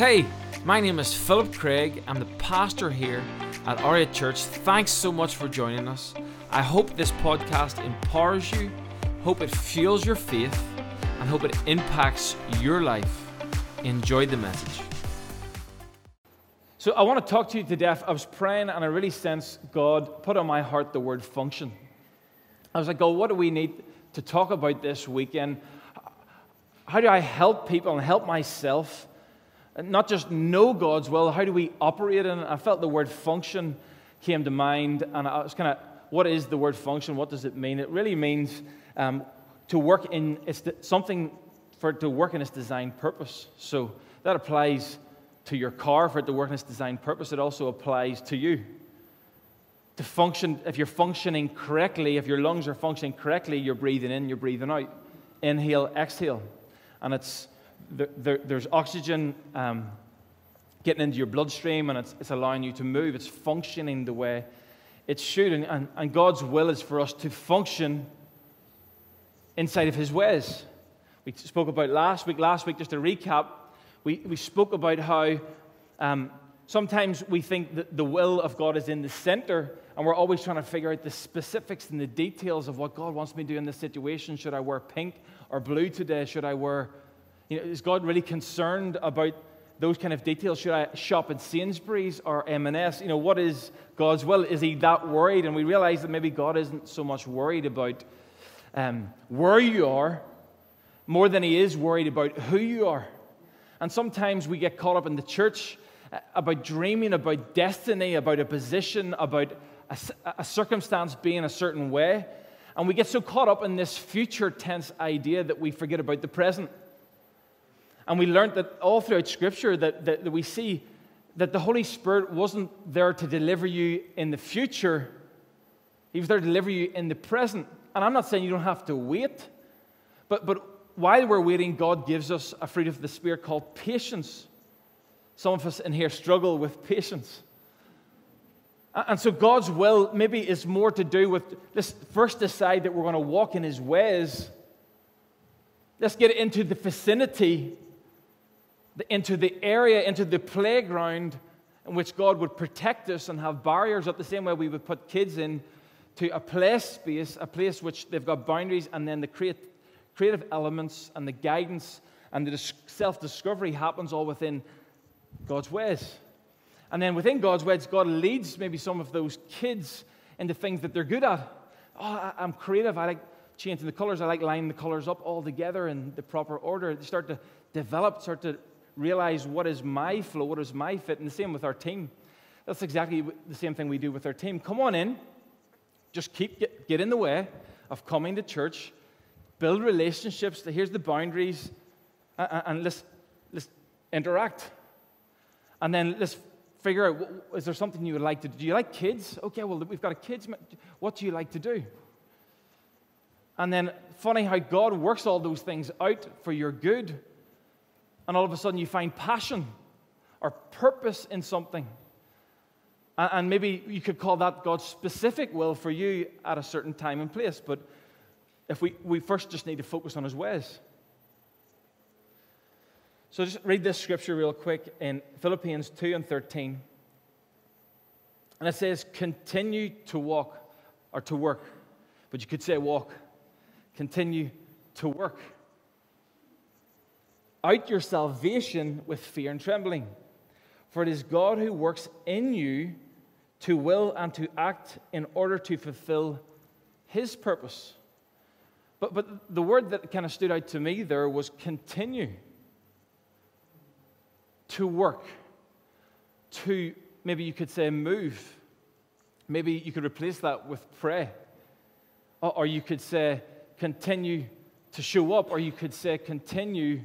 Hey, my name is Philip Craig. I'm the pastor here at Aria Church. Thanks so much for joining us. I hope this podcast empowers you, hope it fuels your faith, and hope it impacts your life. Enjoy the message. So I want to talk to you today. I was praying and I really sense God put on my heart the word function. I was like, God, what do we need to talk about this weekend? How do I help people and help myself? Not just know God's will, how do we operate in it? I felt the word function came to mind, and I was kind of, what is the word function? What does it mean? It really means um, to work in it's something for it to work in its design purpose. So that applies to your car for it to work in its design purpose. It also applies to you. To function, if you're functioning correctly, if your lungs are functioning correctly, you're breathing in, you're breathing out. Inhale, exhale. And it's there, there, there's oxygen um, getting into your bloodstream and it's, it's, allowing you to move. It's functioning the way it should. And, and, and God's will is for us to function inside of His ways. We spoke about last week. Last week, just to recap, we, we spoke about how um, sometimes we think that the will of God is in the center, and we're always trying to figure out the specifics and the details of what God wants me to do in this situation. Should I wear pink or blue today? Should I wear you know, is God really concerned about those kind of details? Should I shop at Sainsbury's or M&S? You know, what is God's will? Is he that worried? And we realize that maybe God isn't so much worried about um, where you are more than he is worried about who you are. And sometimes we get caught up in the church uh, about dreaming about destiny, about a position, about a, a circumstance being a certain way. And we get so caught up in this future tense idea that we forget about the present. And we learned that all throughout Scripture that, that, that we see that the Holy Spirit wasn't there to deliver you in the future, He was there to deliver you in the present. And I'm not saying you don't have to wait, but, but while we're waiting, God gives us a fruit of the Spirit called patience. Some of us in here struggle with patience. And so God's will maybe is more to do with let's first decide that we're going to walk in His ways. Let's get into the vicinity into the area, into the playground in which God would protect us and have barriers up the same way we would put kids in to a play space, a place which they've got boundaries, and then the create, creative elements and the guidance and the self discovery happens all within God's ways. And then within God's ways, God leads maybe some of those kids into things that they're good at. Oh, I'm creative. I like changing the colors. I like lining the colors up all together in the proper order. They start to develop, start to realize what is my flow, what is my fit, and the same with our team. That's exactly the same thing we do with our team. Come on in, just keep get, get in the way of coming to church, build relationships. Here's the boundaries, and, and let's let's interact, and then let's figure out is there something you would like to do? Do you like kids? Okay, well we've got a kids. What do you like to do? And then funny how God works all those things out for your good and all of a sudden you find passion or purpose in something. And maybe you could call that God's specific will for you at a certain time and place. But if we, we first just need to focus on his ways. So just read this scripture real quick in Philippians 2 and 13. And it says, continue to walk or to work. But you could say walk. Continue to work out your salvation with fear and trembling. For it is God who works in you to will and to act in order to fulfill his purpose. But, but the word that kind of stood out to me there was continue. To work. To, maybe you could say, move. Maybe you could replace that with pray. Or, or you could say, continue to show up. Or you could say, continue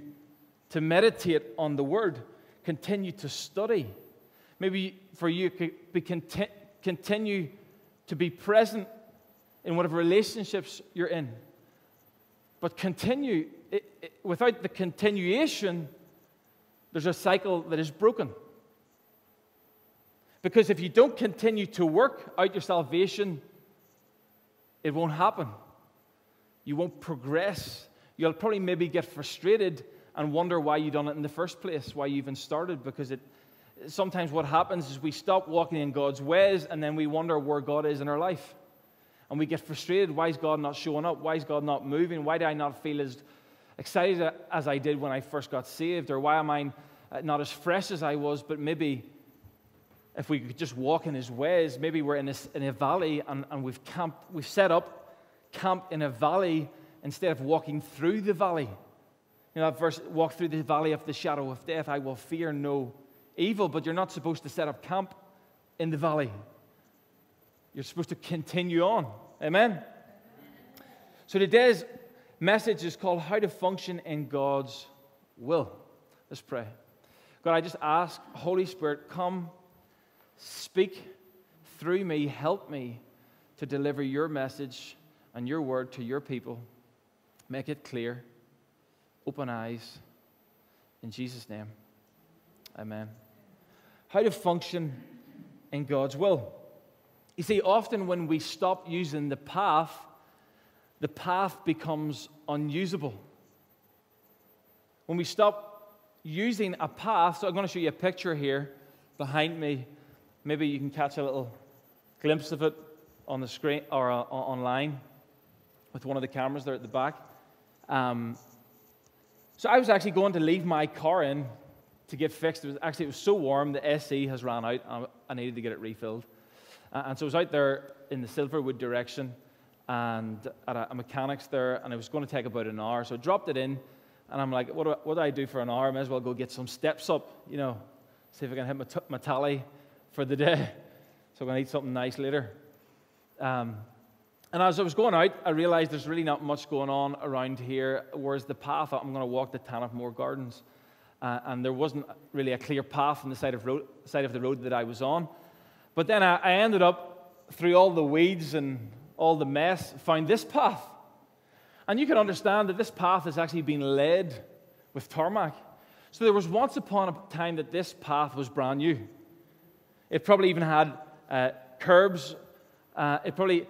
to meditate on the Word, continue to study. Maybe for you, be continue to be present in whatever relationships you're in. But continue, it, it, without the continuation, there's a cycle that is broken. Because if you don't continue to work out your salvation, it won't happen. You won't progress. You'll probably maybe get frustrated and wonder why you done it in the first place, why you even started, because it sometimes what happens is we stop walking in God's ways and then we wonder where God is in our life. And we get frustrated. Why is God not showing up? Why is God not moving? Why do I not feel as excited as I did when I first got saved? Or why am I uh, not as fresh as I was? But maybe if we could just walk in His ways, maybe we're in, in a valley and, and we've camped, we've set up camp in a valley instead of walking through the valley. You know, that verse, walk through the valley of the shadow of death, I will fear no evil, but you're not supposed to set up camp in the valley. You're supposed to continue on. Amen? So today's message is called How to Function in God's Will. Let's pray. God, I just ask, Holy Spirit, come, speak through me, help me to deliver your message and your word to your people. Make it clear. Open eyes. In Jesus' name, amen how to function in God's will. You see, often when we stop using the path, the path becomes unusable. When we stop using a path, so I'm going to show you a picture here behind me. Maybe you can catch a little glimpse of it on the screen or uh, online with one of the cameras there at the back. Um, so I was actually going to leave my car in to get fixed. It was actually it was so warm the AC has ran out. I needed to get it refilled, and so I was out there in the Silverwood direction, and at a, mechanics there, and it was going to take about an hour. So I dropped it in, and I'm like, what do, I, what do I do for an hour? I may as well go get some steps up, you know, see if I can hit my, t- my tally for the day. So I'm to eat something nice later. Um, and as I was going out, I realized there's really not much going on around here, whereas the path I'm going to walk to Tannaghmore Gardens uh, and there wasn't really a clear path on the side of, road, side of the road that I was on. But then I, I ended up, through all the weeds and all the mess, found this path. And you can understand that this path has actually been laid with tarmac. So there was once upon a time that this path was brand new. It probably even had uh, curbs. Uh, it probably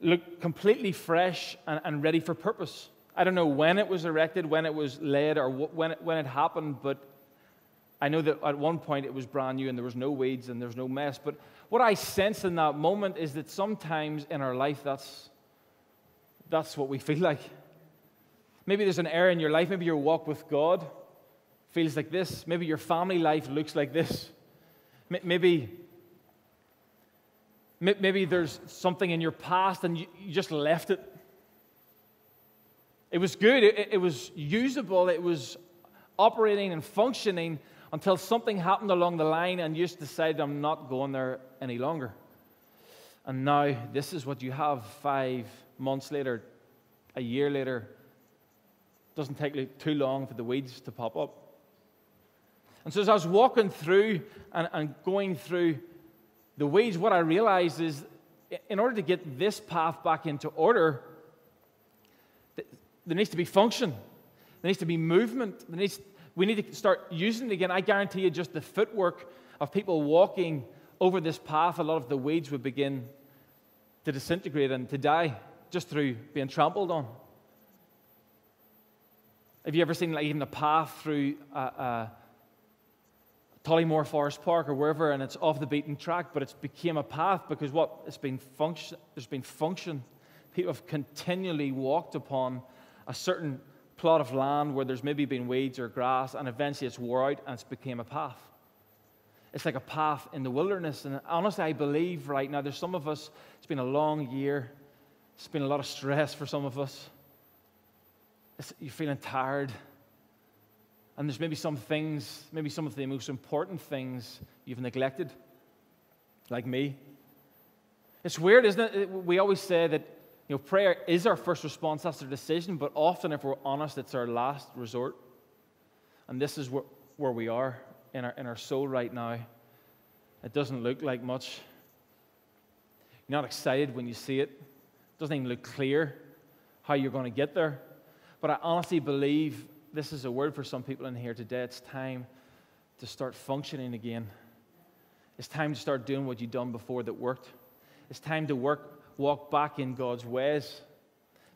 looked completely fresh and, and ready for purpose. I don't know when it was erected, when it was laid, or when it, when it happened, but I know that at one point it was brand new and there was no weeds and there was no mess. But what I sense in that moment is that sometimes in our life that's, that's what we feel like. Maybe there's an area in your life, maybe your walk with God feels like this. Maybe your family life looks like this. Maybe, maybe there's something in your past and you just left it it was good, it, was usable, it was operating and functioning until something happened along the line and you just decided, I'm not going there any longer. And now this is what you have five months later, a year later. It doesn't take too long for the weeds to pop up. And so as I was walking through and, and going through the weeds, what I realized is in order to get this path back into order, there needs to be function. There needs to be movement. There needs, we need to start using it again. I guarantee you, just the footwork of people walking over this path, a lot of the weeds would begin to disintegrate and to die just through being trampled on. Have you ever seen like even a path through uh, uh, Tollymore Forest Park or wherever, and it's off the beaten track, but it's became a path because what it's been function. There's been function. People have continually walked upon a certain plot of land where there's maybe been weeds or grass, and eventually it's wore out and it's became a path. It's like a path in the wilderness. And honestly, I believe right now there's some of us, it's been a long year, it's been a lot of stress for some of us. It's, you're feeling tired. And there's maybe some things, maybe some of the most important things you've neglected, like me. It's weird, isn't it? We always say that you know, prayer is our first response after a decision, but often, if we're honest, it's our last resort. And this is where, where we are in our, in our soul right now. It doesn't look like much. You're not excited when you see it. It doesn't even look clear how you're going to get there. But I honestly believe this is a word for some people in here today. It's time to start functioning again. It's time to start doing what you've done before that worked. It's time to work walk back in God's ways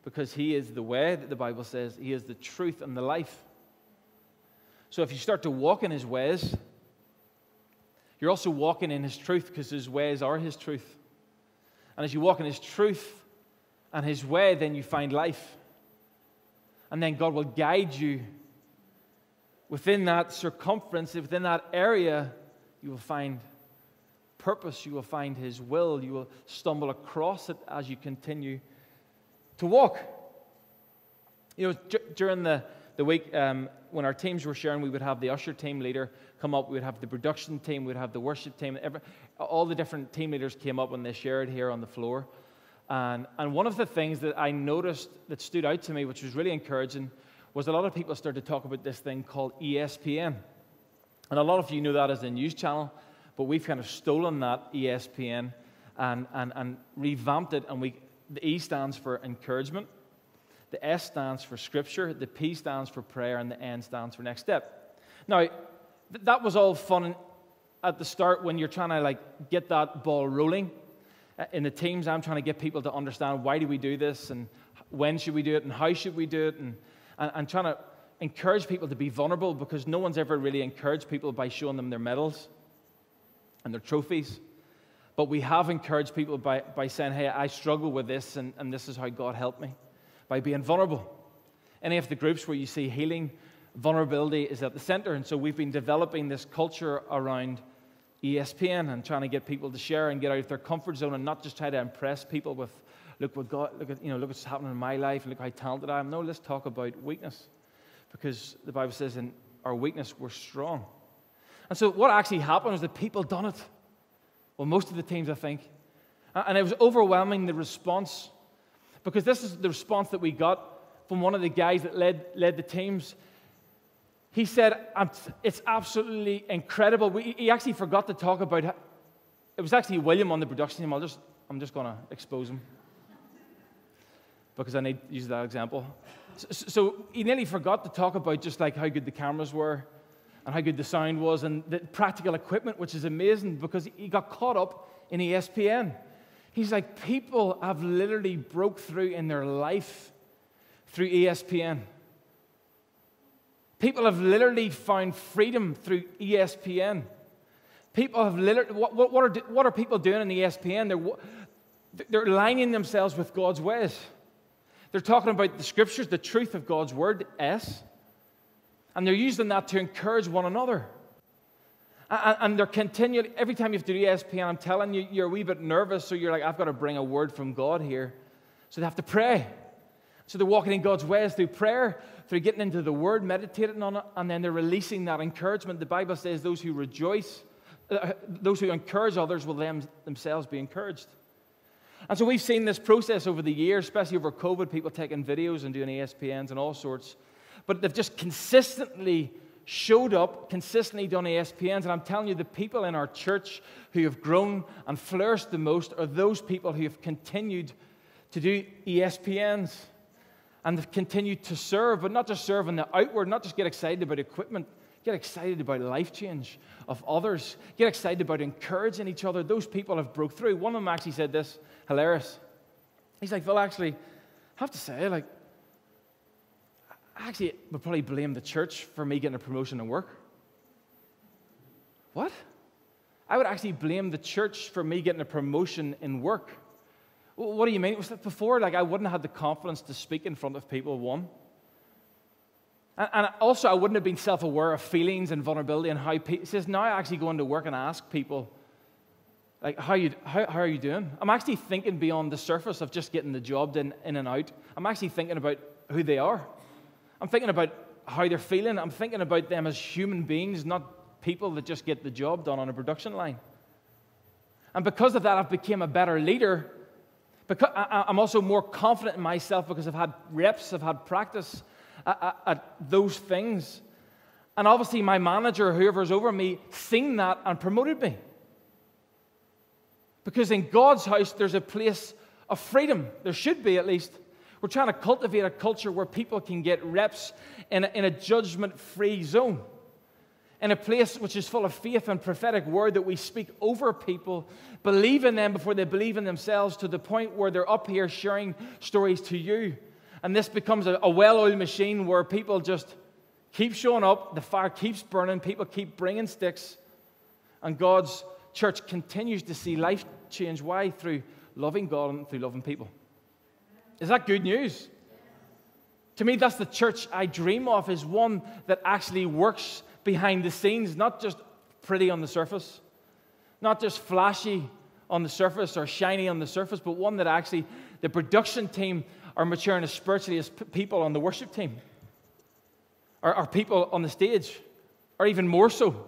because He is the way that the Bible says, He is the truth and the life. So if you start to walk in his ways, you're also walking in his truth because his ways are his truth. And as you walk in his truth and his way, then you find life. And then God will guide you within that circumference, within that area, you will find purpose, you will find His will, you will stumble across it as you continue to walk. You know, d- during the, the week um, when our teams were sharing, we would have the usher team leader come up, we would have the production team, we'd have the worship team, every, all the different team leaders came up and they shared here on the floor. And, and one of the things that I noticed that stood out to me, which was really encouraging, was a lot of people started to talk about this thing called ESPN. And a lot of you know that as a news channel, but we've kind of stolen that ESPN and, and, and revamped it. And we, the E stands for encouragement, the S stands for scripture, the P stands for prayer, and the N stands for next step. Now, th- that was all fun at the start when you're trying to like get that ball rolling. In the teams, I'm trying to get people to understand why do we do this and when should we do it and how should we do it and and, and trying to encourage people to be vulnerable because no one's ever really encouraged people by showing them their medals and their trophies. But we have encouraged people by, by saying, hey, I struggle with this, and, and this is how God helped me, by being vulnerable. Any of the groups where you see healing, vulnerability is at the center. And so we've been developing this culture around ESPN and trying to get people to share and get out of their comfort zone and not just try to impress people with look what God, look at, you know, look what's happening in my life, and look how talented I am. No, let's talk about weakness. Because the Bible says in our weakness we're strong. And so what actually happened was that people done it. Well, most of the teams, I think. And it was overwhelming the response. Because this is the response that we got from one of the guys that led, led the teams. He said, It's absolutely incredible. We, he actually forgot to talk about it was actually William on the production team. I'll just, I'm just going to expose him because I need to use that example. So, so, he nearly forgot to talk about just like how good the cameras were and how good the sound was and the practical equipment, which is amazing because he got caught up in ESPN. He's like, people have literally broke through in their life through ESPN. People have literally found freedom through ESPN. People have literally, what, what, what, are, what are people doing in ESPN? They're, they're aligning themselves with God's ways. They're talking about the scriptures, the truth of God's word, S, and they're using that to encourage one another. And they're continually, every time you have to do ESPN, I'm telling you, you're a wee bit nervous, so you're like, I've got to bring a word from God here. So they have to pray. So they're walking in God's ways through prayer, through getting into the word, meditating on it, and then they're releasing that encouragement. The Bible says those who rejoice, uh, those who encourage others will them, themselves be encouraged. And so we've seen this process over the years, especially over COVID, people taking videos and doing ESPNs and all sorts. But they've just consistently showed up, consistently done ESPNs. And I'm telling you, the people in our church who have grown and flourished the most are those people who have continued to do ESPNs and have continued to serve, but not just serve in the outward, not just get excited about equipment, get excited about life change of others, get excited about encouraging each other. Those people have broke through. One of them actually said this hilarious. He's like, Well, actually, I have to say, like, I actually would probably blame the church for me getting a promotion in work. What? I would actually blame the church for me getting a promotion in work. What do you mean? Was before? Like, I wouldn't have had the confidence to speak in front of people, one. And, also, I wouldn't have been self aware of feelings and vulnerability and how people. Says, now I actually go into work and ask people, like, how, you, how, how are you doing? I'm actually thinking beyond the surface of just getting the job done in and out. I'm actually thinking about who they are. I'm thinking about how they're feeling. I'm thinking about them as human beings, not people that just get the job done on a production line. And because of that, I've become a better leader. Because I'm also more confident in myself because I've had reps, I've had practice at, at, at those things. And obviously, my manager, whoever's over me, seen that and promoted me. Because in God's house, there's a place of freedom. There should be, at least. We're trying to cultivate a culture where people can get reps in a, in a judgment free zone. In a place which is full of faith and prophetic word that we speak over people, believe in them before they believe in themselves to the point where they're up here sharing stories to you. And this becomes a, well oiled machine where people just keep showing up, the fire keeps burning, people keep bringing sticks, and God's church continues to see life change. Why? Through loving God and through loving people. Is that good news? To me, that's the church I dream of, is one that actually works behind the scenes, not just pretty on the surface, not just flashy on the surface or shiny on the surface, but one that actually the production team are maturing as spiritually as people on the worship team, or, or people on the stage, or even more so.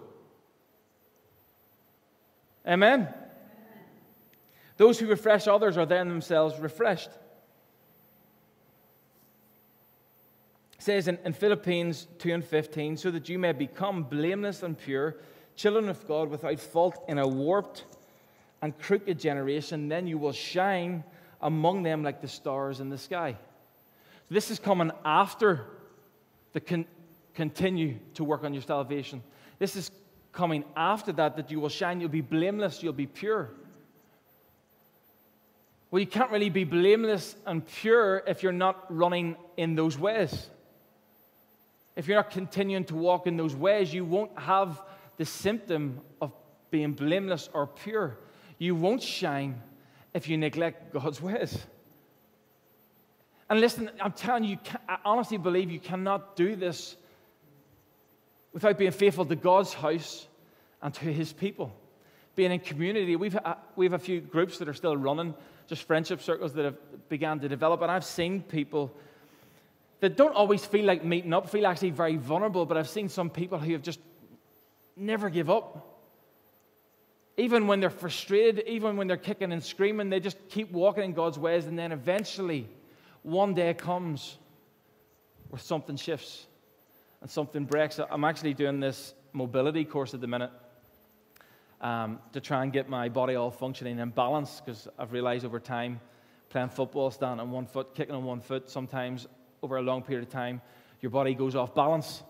Amen. Those who refresh others are then themselves refreshed. Says in, in Philippians 2 and 15, so that you may become blameless and pure, children of God without fault in a warped and crooked generation, then you will shine among them like the stars in the sky. This is coming after the con- continue to work on your salvation. This is coming after that, that you will shine, you'll be blameless, you'll be pure. Well, you can't really be blameless and pure if you're not running in those ways. If you're not continuing to walk in those ways, you won't have the symptom of being blameless or pure. You won't shine if you neglect God's ways. And listen, I'm telling you, I honestly believe you cannot do this without being faithful to God's house and to his people. Being in community, we've, uh, we have a few groups that are still running just friendship circles that have began to develop. And I've seen people that don't always feel like meeting up, feel actually very vulnerable, but I've seen some people who have just never give up. Even when they're frustrated, even when they're kicking and screaming, they just keep walking in God's ways, and then eventually one day comes where something shifts and something breaks. I'm actually doing this mobility course at the minute um, to try and get my body all functioning and balanced because I've realized over time, playing football, standing on one foot, kicking on one foot, sometimes over a long period of time, your body goes off balance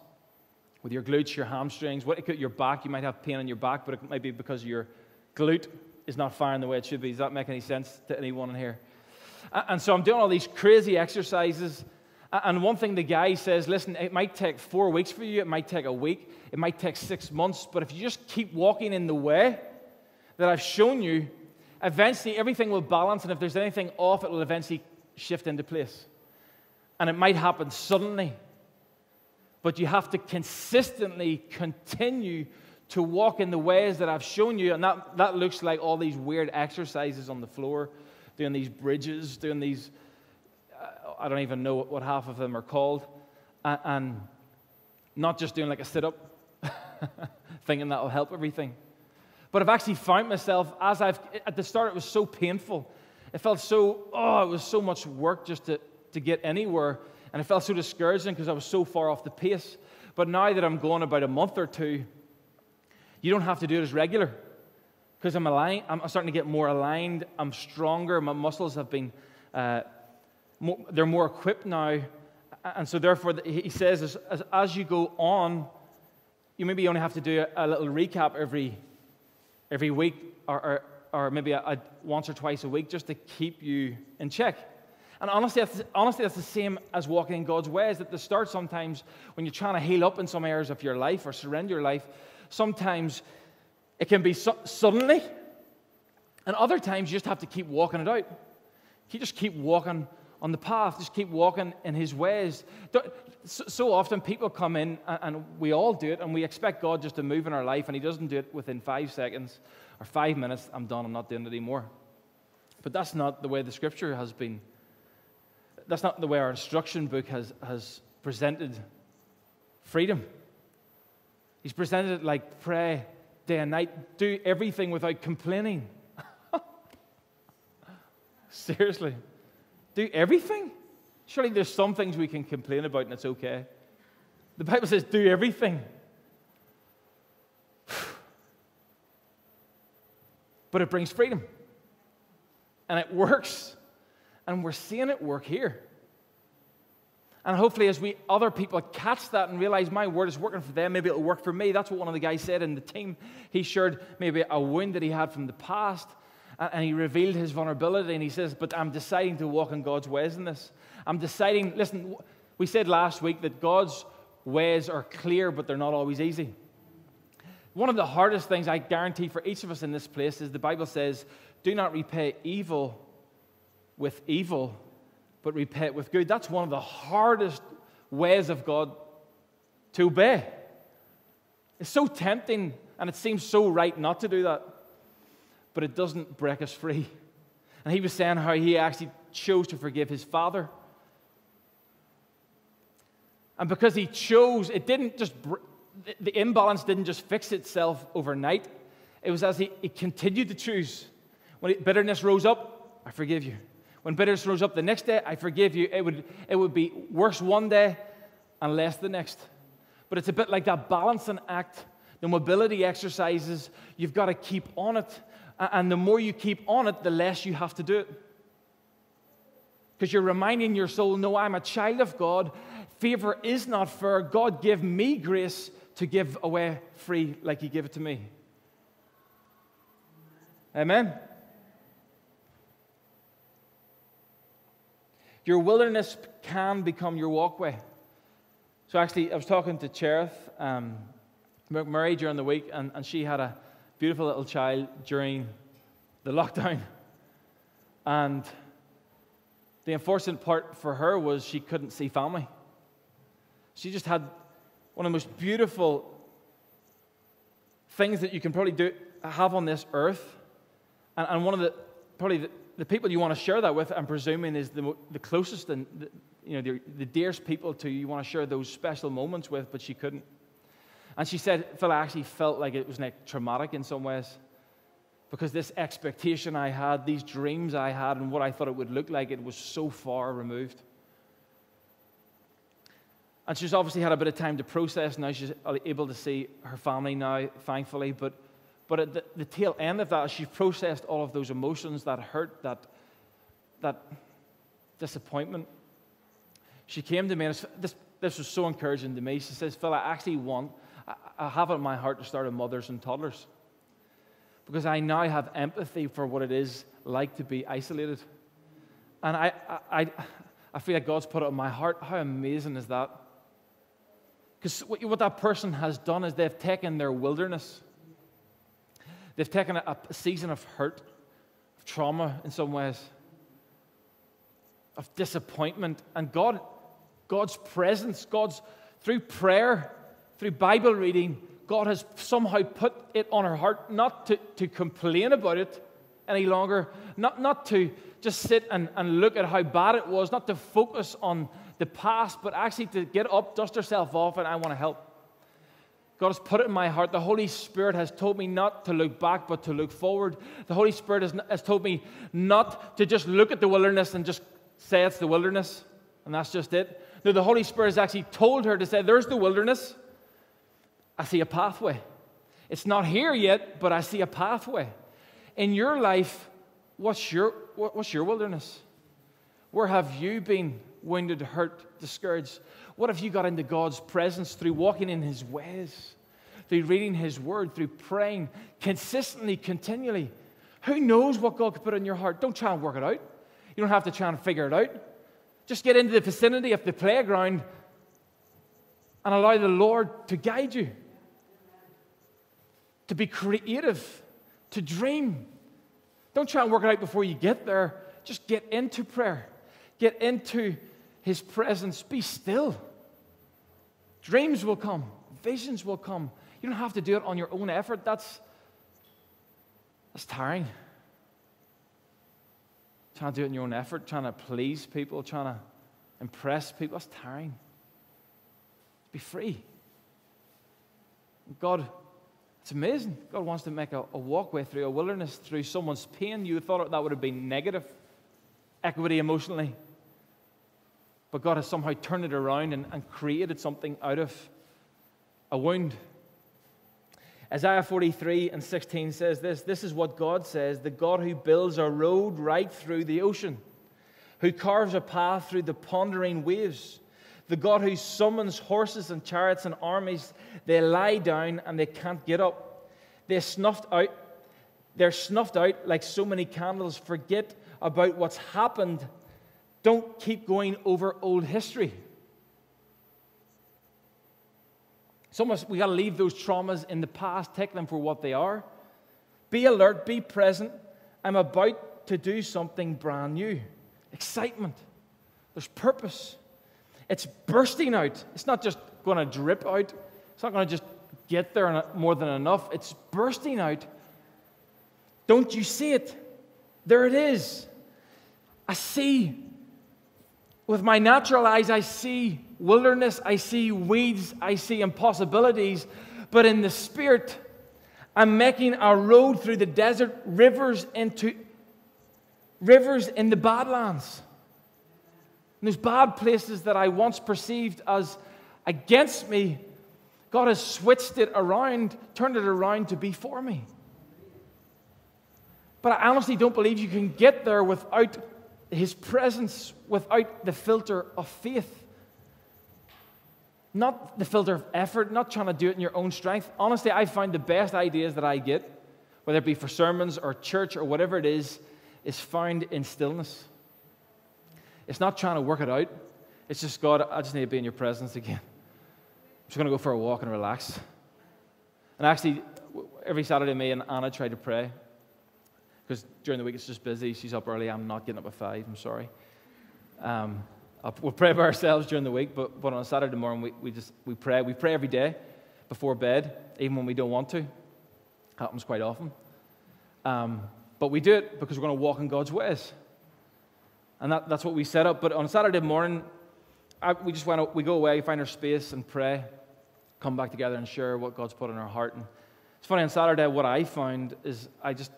with your glutes, your hamstrings, what, your back. You might have pain in your back, but it might be because your glute is not firing the way it should be. Does that make any sense to anyone in here? And so I'm doing all these crazy exercises and one thing the guy says listen, it might take four weeks for you, it might take a week, it might take six months, but if you just keep walking in the way that I've shown you, eventually everything will balance, and if there's anything off, it will eventually shift into place. And it might happen suddenly, but you have to consistently continue to walk in the ways that I've shown you, and that, that looks like all these weird exercises on the floor, doing these bridges, doing these uh, I don't even know what half of them are called, and, and not just doing like a sit up, thinking that'll help everything. But I've actually found myself, as I've, at the start, it was so painful. It felt so, oh, it was so much work just to, to get anywhere. And it felt so discouraging because I was so far off the pace. But now that I'm going about a month or two, you don't have to do it as regular because I'm, I'm starting to get more aligned. I'm stronger. My muscles have been uh, more, they're more equipped now. And so, therefore, he says, as, as, as you go on, you maybe only have to do a, a little recap every, every week or, or, or maybe a, a, once or twice a week just to keep you in check. And honestly that's, honestly, that's the same as walking in God's ways. At the start, sometimes when you're trying to heal up in some areas of your life or surrender your life, sometimes it can be su- suddenly, and other times you just have to keep walking it out. You just keep walking on the path, just keep walking in His ways. So often people come in, and we all do it, and we expect God just to move in our life, and He doesn't do it within five seconds or five minutes. I'm done, I'm not doing it anymore. But that's not the way the scripture has been. That's not the way our instruction book has, has presented freedom. He's presented it like pray day and night, do everything without complaining. Seriously. Do everything? Surely there's some things we can complain about and it's okay. The Bible says, do everything. but it brings freedom. And it works. And we're seeing it work here. And hopefully, as we other people catch that and realize my word is working for them, maybe it'll work for me. That's what one of the guys said in the team. He shared maybe a wound that he had from the past and he revealed his vulnerability and he says, But I'm deciding to walk in God's ways in this. I'm deciding, listen, we said last week that God's ways are clear, but they're not always easy. One of the hardest things I guarantee for each of us in this place is the Bible says, do not repay evil with evil, but repay it with good. That's one of the hardest ways of God to obey. It's so tempting and it seems so right not to do that, but it doesn't break us free. And he was saying how he actually chose to forgive his father. And because he chose, it didn't just, the imbalance didn't just fix itself overnight. It was as he, he continued to choose. When bitterness rose up, I forgive you. When bitterness rose up the next day, I forgive you. It would, it would be worse one day and less the next. But it's a bit like that balancing act, the mobility exercises. You've got to keep on it. And the more you keep on it, the less you have to do it. Because you're reminding your soul, no, I'm a child of God. Favor is not fair. God give me grace to give away free like He gave it to me. Amen. Your wilderness can become your walkway. So, actually, I was talking to Cherith um, McMurray during the week, and, and she had a beautiful little child during the lockdown. And the unfortunate part for her was she couldn't see family. She just had one of the most beautiful things that you can probably do, have on this earth. And, and one of the, probably the, the people you want to share that with, I'm presuming, is the, the closest and the, you know, the, the dearest people to you, you want to share those special moments with, but she couldn't. And she said, Phil, I actually felt like it was like traumatic in some ways because this expectation I had, these dreams I had, and what I thought it would look like, it was so far removed. And she's obviously had a bit of time to process. Now she's able to see her family now, thankfully. But but at the, the tail end of that, as she processed all of those emotions, that hurt, that, that disappointment. She came to me, and this, this was so encouraging to me. She says, Phil, I actually want, I, I have it in my heart to start a mothers and toddlers because I now have empathy for what it is like to be isolated. And I, I, I feel like God's put it in my heart. How amazing is that? Because what that person has done is they've taken their wilderness They've taken a, a season of hurt, of trauma in some ways, of disappointment. And God, God's presence, God's through prayer, through Bible reading, God has somehow put it on her heart not to, to complain about it any longer, not, not to just sit and, and look at how bad it was, not to focus on the past, but actually to get up, dust herself off, and I want to help. God has put it in my heart. The Holy Spirit has told me not to look back, but to look forward. The Holy Spirit has, has told me not to just look at the wilderness and just say it's the wilderness, and that's just it. No, the Holy Spirit has actually told her to say, There's the wilderness. I see a pathway. It's not here yet, but I see a pathway. In your life, what's your, what's your wilderness? Where have you been wounded, hurt, discouraged? What have you got into God's presence through walking in His ways, through reading His Word, through praying consistently, continually? Who knows what God could put in your heart? Don't try and work it out. You don't have to try and figure it out. Just get into the vicinity of the playground and allow the Lord to guide you, to be creative, to dream. Don't try and work it out before you get there. Just get into prayer, get into his presence, be still. Dreams will come, visions will come. You don't have to do it on your own effort. That's, that's tiring. Trying to do it in your own effort, trying to please people, trying to impress people, that's tiring. Be free. God, it's amazing. God wants to make a, a walkway through a wilderness, through someone's pain. You thought that would have been negative, equity emotionally. But God has somehow turned it around and, and created something out of a wound. Isaiah 43 and 16 says this This is what God says the God who builds a road right through the ocean, who carves a path through the pondering waves, the God who summons horses and chariots and armies. They lie down and they can't get up. They're snuffed out. They're snuffed out like so many candles. Forget about what's happened don't keep going over old history. It's almost, we got to leave those traumas in the past, take them for what they are. Be alert, be present. I'm about to do something brand new. Excitement. There's purpose. It's bursting out. It's not just going to drip out. It's not going to just get there more than enough. It's bursting out. Don't you see it? There it is. I see. With my natural eyes, I see wilderness, I see weeds, I see impossibilities. But in the spirit, I'm making a road through the desert, rivers into rivers in the badlands. And those bad places that I once perceived as against me, God has switched it around, turned it around to be for me. But I honestly don't believe you can get there without His presence, without the filter of faith. Not the filter of effort, not trying to do it in your own strength. Honestly, I find the best ideas that I get, whether it be for sermons or church or whatever it is, is found in stillness. It's not trying to work it out. It's just, God, I just need to be in your presence again. I'm just going to go for a walk and relax. And actually, every Saturday, me and Anna try to pray because during the week it's just busy. She's up early. I'm not getting up at five. I'm sorry. Um, we'll pray by ourselves during the week, but, but on a Saturday morning, we, we just we pray. We pray every day before bed, even when we don't want to. Happens quite often. Um, but we do it because we're going to walk in God's ways. And that, that's what we set up. But on Saturday morning, I, we just went we go away, find our space and pray, come back together and share what God's put in our heart. And it's funny, on Saturday, what I found is I just,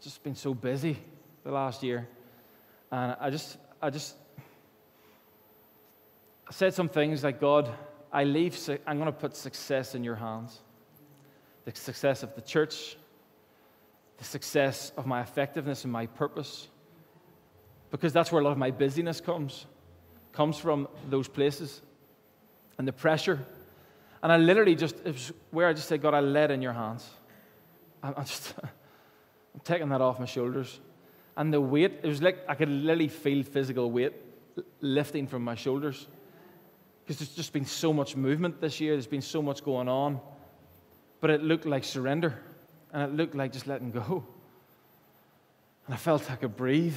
just been so busy the last year. And I just, I just said some things like, God, I leave, I'm going to put success in your hands. The success of the church, the success of my effectiveness and my purpose. Because that's where a lot of my busyness comes, comes from those places and the pressure. And I literally just, where I just said, God, I let in your hands. I'm just, I'm taking that off my shoulders. And the weight, it was like I could literally feel physical weight lifting from my shoulders because there's just been so much movement this year, there's been so much going on. But it looked like surrender, and it looked like just letting go. And I felt I could breathe.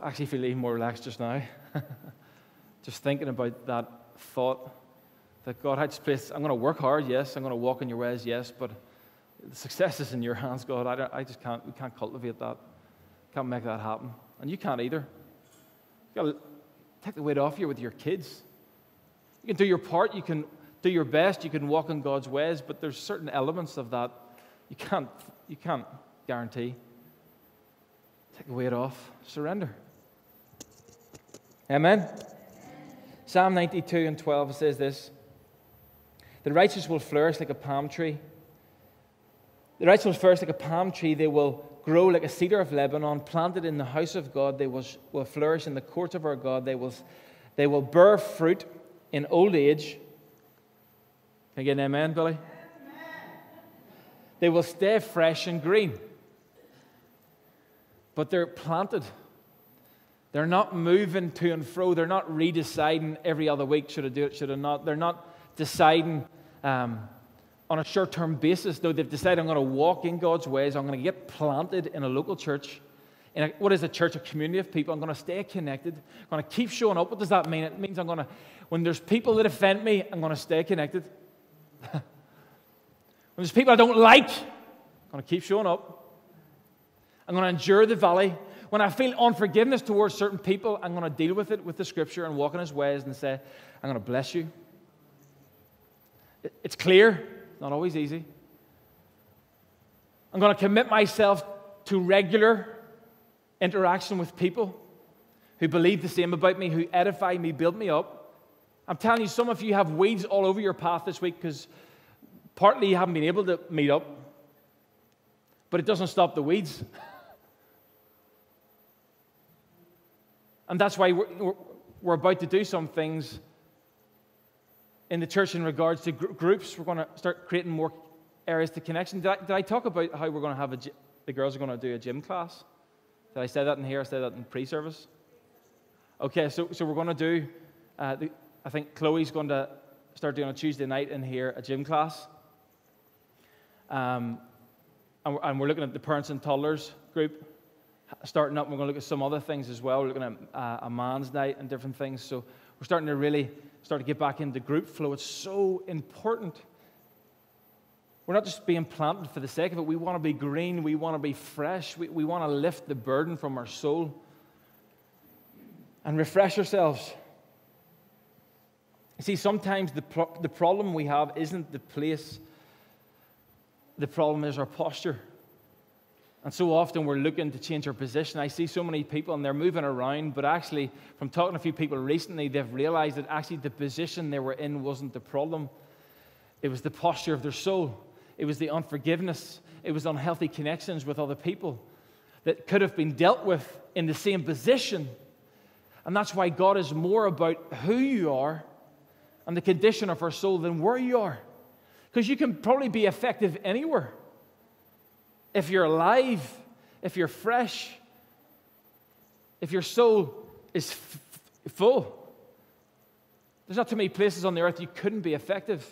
I actually feel even more relaxed just now. just thinking about that thought that God had placed, I'm going to work hard, yes, I'm going to walk in your ways, yes, but the success is in your hands, God. I, I just can't, we can't cultivate that. Can't make that happen. And you can't either. You got to take the weight off you with your kids. You can do your part, you can do your best, you can walk in God's ways, but there's certain elements of that you can't, you can't guarantee. Take the weight off, surrender. Amen. Psalm 92 and 12 says this The righteous will flourish like a palm tree. The righteous flourish like a palm tree. They will grow like a cedar of Lebanon, planted in the house of God. They will, will flourish in the courts of our God. They will, they will bear fruit in old age. Can I get an amen, Billy? They will stay fresh and green. But they're planted. They're not moving to and fro. They're not redeciding every other week should I do it, should I not. They're not deciding um, on a short term basis. No, they've decided I'm going to walk in God's ways. I'm going to get planted in a local church. In a, what is a church? A community of people. I'm going to stay connected. I'm going to keep showing up. What does that mean? It means I'm going to when there's people that offend me, I'm going to stay connected. when there's people I don't like, I'm going to keep showing up. I'm going to endure the valley. When I feel unforgiveness towards certain people, I'm going to deal with it with the scripture and walk in his ways and say, I'm going to bless you. It's clear, not always easy. I'm going to commit myself to regular interaction with people who believe the same about me, who edify me, build me up. I'm telling you, some of you have weeds all over your path this week because partly you haven't been able to meet up, but it doesn't stop the weeds. and that's why we're, we're, about to do some things in the church in regards to gr- groups. We're going to start creating more areas to connection. Did I, did I talk about how we're going to have a, the girls are going to do a gym class? Did I say that in here? I said that in pre service? Okay, so, so we're going to do. Uh, the, I think Chloe's going to start doing a Tuesday night in here, a gym class. Um, and, we're, and we're looking at the parents and toddlers group starting up. We're going to look at some other things as well. We're looking at uh, a man's night and different things. So we're starting to really start to get back into group flow. It's so important. We're not just being planted for the sake of it. We want to be green. We want to be fresh. We, we want to lift the burden from our soul and refresh ourselves. You see, sometimes the, pro- the problem we have isn't the place, the problem is our posture. And so often we're looking to change our position. I see so many people and they're moving around, but actually, from talking to a few people recently, they've realized that actually the position they were in wasn't the problem. It was the posture of their soul, it was the unforgiveness, it was unhealthy connections with other people that could have been dealt with in the same position. And that's why God is more about who you are and the condition of our soul than where you are. Because you can probably be effective anywhere if you're alive, if you're fresh, if your soul is f- full, there's not too many places on the earth you couldn't be effective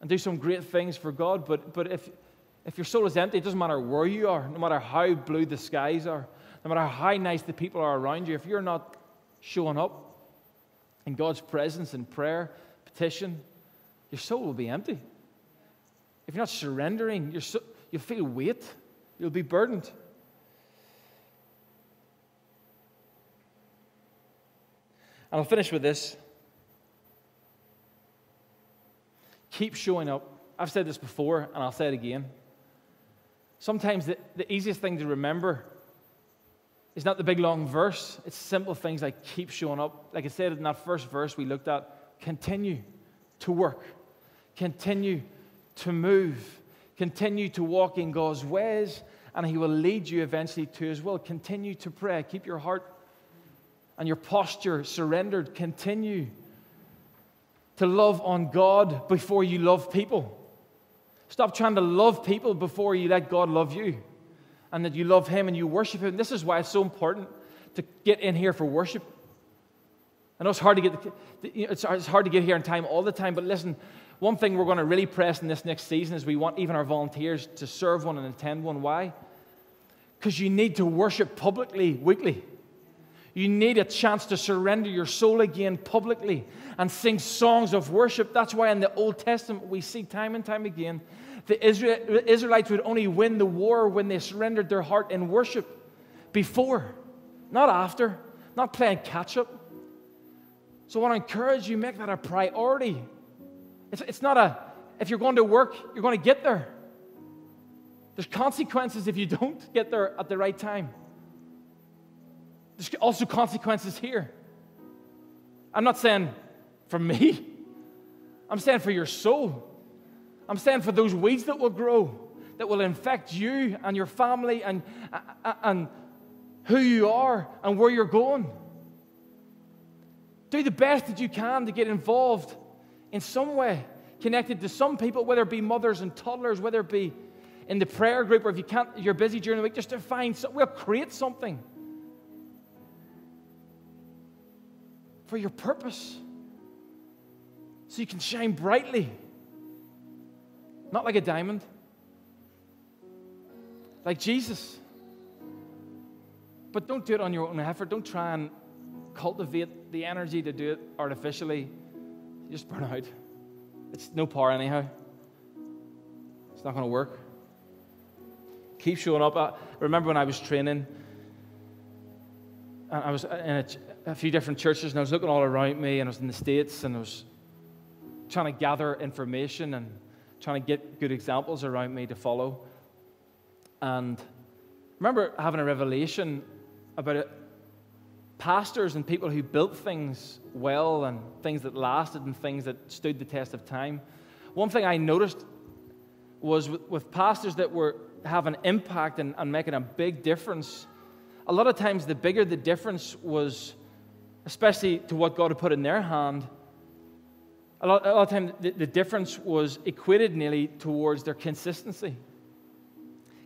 and do some great things for God. But, but if, if your soul is empty, it doesn't matter where you are, no matter how blue the skies are, no matter how nice the people are around you, if you're not showing up in God's presence in prayer, petition, your soul will be empty. If you're not surrendering, your soul, You'll feel weight, you'll be burdened. And I'll finish with this. Keep showing up. I've said this before, and I'll say it again. Sometimes the, the easiest thing to remember is not the big long verse, it's simple things like keep showing up. Like I said in that first verse we looked at, continue to work, continue to move, Continue to walk in God's ways, and He will lead you eventually to His will. Continue to pray. Keep your heart and your posture surrendered. Continue to love on God before you love people. Stop trying to love people before you let God love you and that you love Him and you worship Him. This is why it's so important to get in here for worship. I know it's hard to get, it's hard to get here in time all the time, but listen, one thing we're going to really press in this next season is we want even our volunteers to serve one and attend one. Why? Because you need to worship publicly weekly. You need a chance to surrender your soul again publicly and sing songs of worship. That's why in the Old Testament we see time and time again the Israelites would only win the war when they surrendered their heart in worship before, not after, not playing catch up. So I want to encourage you, make that a priority. It's, it's not a, if you're going to work, you're going to get there. There's consequences if you don't get there at the right time. There's also consequences here. I'm not saying for me, I'm saying for your soul. I'm saying for those weeds that will grow, that will infect you and your family and, and who you are and where you're going. Do the best that you can to get involved in some way connected to some people, whether it be mothers and toddlers, whether it be in the prayer group, or if you can't, you're busy during the week, just to find, some, we'll create something for your purpose so you can shine brightly. Not like a diamond, like Jesus. But don't do it on your own effort. Don't try and cultivate the energy to do it artificially just burn out. It's no power anyhow. It's not going to work. Keep showing up. I remember when I was training, and I was in a, a few different churches, and I was looking all around me, and I was in the States, and I was trying to gather information and trying to get good examples around me to follow. And I remember having a revelation about it pastors and people who built things well and things that lasted and things that stood the test of time. One thing I noticed was with, with pastors that were having impact and, and making a big difference, a lot of times the bigger the difference was, especially to what God had put in their hand, a lot, a lot of times the, the difference was equated nearly towards their consistency.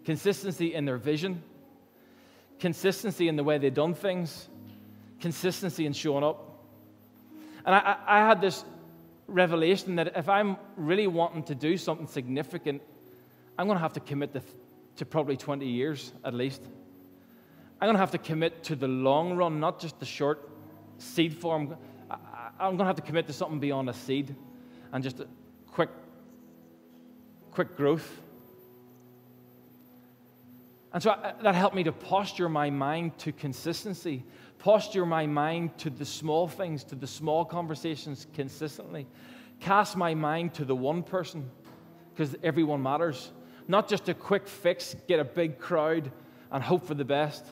Consistency in their vision, consistency in the way they'd done things, consistency in showing up. And I, I, had this revelation that if I'm really wanting to do something significant, I'm going to have to commit to, to probably 20 years at least. I'm going to have to commit to the long run, not just the short seed form. I, am going to have to commit to something beyond a seed and just a quick, quick growth. And so I, that helped me to posture my mind to consistency, posture my mind to the small things, to the small conversations consistently, cast my mind to the one person, because everyone matters. Not just a quick fix, get a big crowd, and hope for the best,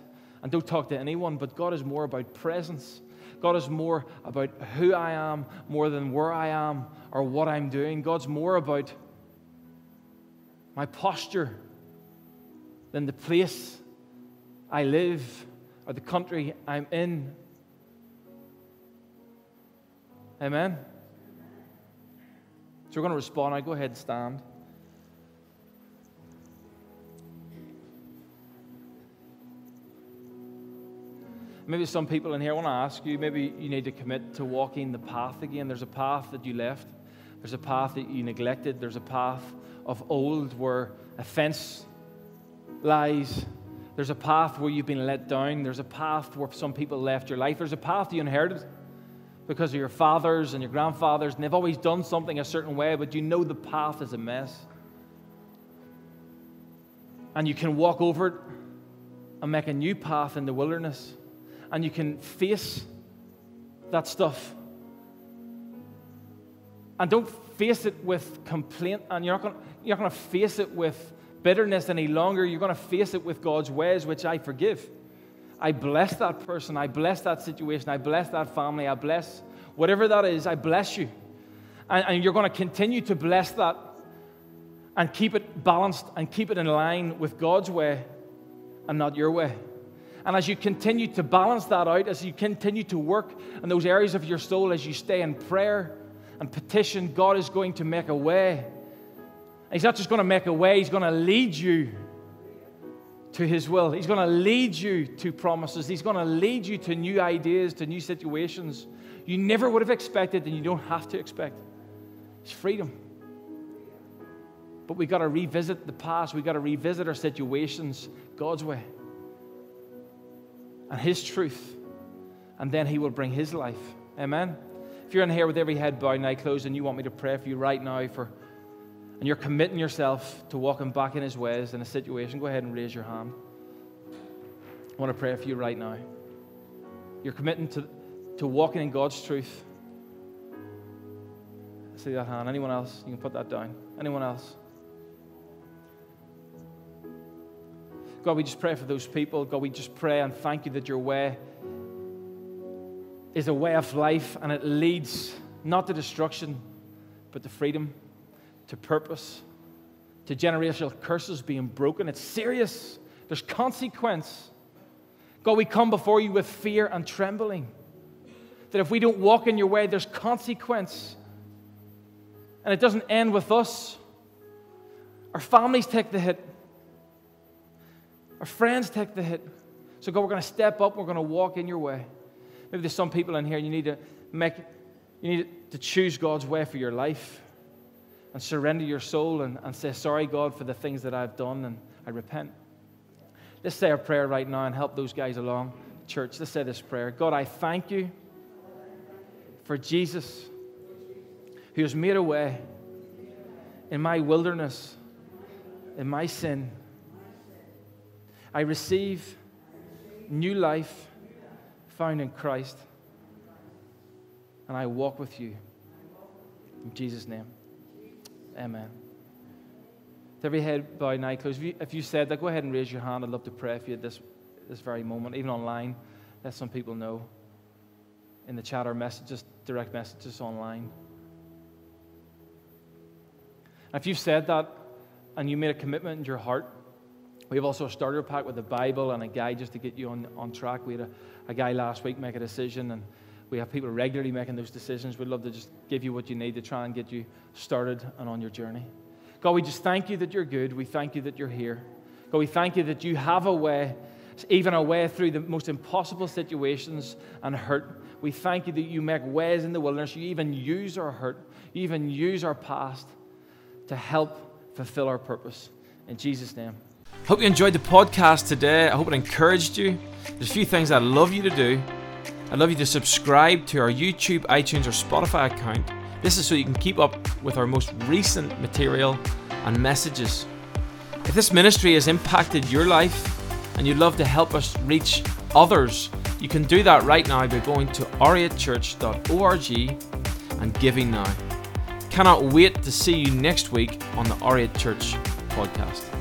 and don't talk to anyone, but God is more about presence. God is more about who I am more than where I am or what I'm doing. God's more about my posture than the place I live or the country I'm in. Amen? So we're going to respond. I go ahead and stand. Maybe some people in here, want to ask you, maybe you need to commit to walking the path again. There's a path that you left, there's a path that you neglected, there's a path of old where offense lies. There's a path where you've been let down. There's a path where some people left your life. There's a path you inherited because of your fathers and your grandfathers, and they've always done something a certain way, but you know the path is a mess. And you can walk over it and make a new path in the wilderness, and you can face that stuff. And don't face it with complaint, and you're not going to face it with bitterness any longer. You're going to face it with God's ways, which I forgive. I bless that person. I bless that situation. I bless that family. I bless whatever that is. I bless you. And, and you're going to continue to bless that and keep it balanced and keep it in line with God's way and not your way. And as you continue to balance that out, as you continue to work in those areas of your soul, as you stay in prayer and petition, God is going to make a way He's not just going to make a way, He's going to lead you to His will. He's going to lead you to promises. He's going to lead you to new ideas, to new situations you never would have expected and you don't have to expect. It's freedom. But we've got to revisit the past, we've got to revisit our situations God's way and His truth. And then He will bring His life. Amen. If you're in here with every head bowed and eye closed and you want me to pray for you right now for and you're committing yourself to walking back in His ways in a situation, go ahead and raise your hand. I want to pray for you right now. You're committing to, to walking in God's truth. See that hand. Anyone else? You can put that down. Anyone else? God, we just pray for those people. God, we just pray and thank you that your way is a way of life and it leads not to destruction, but to freedom to purpose, to generational curses being broken. It's serious, there's consequence. God, we come before you with fear and trembling. That if we don't walk in your way, there's consequence. And it doesn't end with us. Our families take the hit, our friends take the hit. So, God, we're going to step up, we're going to walk in your way. Maybe there's some people in here, you need to make, you need to choose God's way for your life and surrender your soul and, and say, Sorry, God, for the things that I've done, and I repent. Let's say a prayer right now and help those guys along. Church, let's say this prayer God, I thank you for Jesus who has made a way in my wilderness, in my sin. I receive new life found in Christ, and I walk with you. In Jesus' name. Amen. With every head bowed and eye closed, if you, if you said that, go ahead and raise your hand. I'd love to pray for you at this, this very moment, even online. Let some people know in the chat or messages, direct messages online. And if you've said that and you made a commitment in your heart, we have also a starter pack with a Bible and a guide just to get you on, on track. We had a, a guy last week make a decision and we have people regularly making those decisions. We'd love to just give you what you need to try and get you started and on your journey. God, we just thank you that you're good. We thank you that you're here. God, we thank you that you have a way, even a way through the most impossible situations and hurt. We thank you that you make ways in the wilderness. You even use our hurt. you even use our past to help fulfill our purpose. In Jesus' name. Hope you enjoyed the podcast today. I hope it encouraged you. There's a few things I'd love you to do. I'd love you to subscribe to our YouTube, iTunes, or Spotify account. This is so you can keep up with our most recent material and messages. If this ministry has impacted your life and you'd love to help us reach others, you can do that right now by going to r8church.org and giving now. Cannot wait to see you next week on the R8 Church podcast.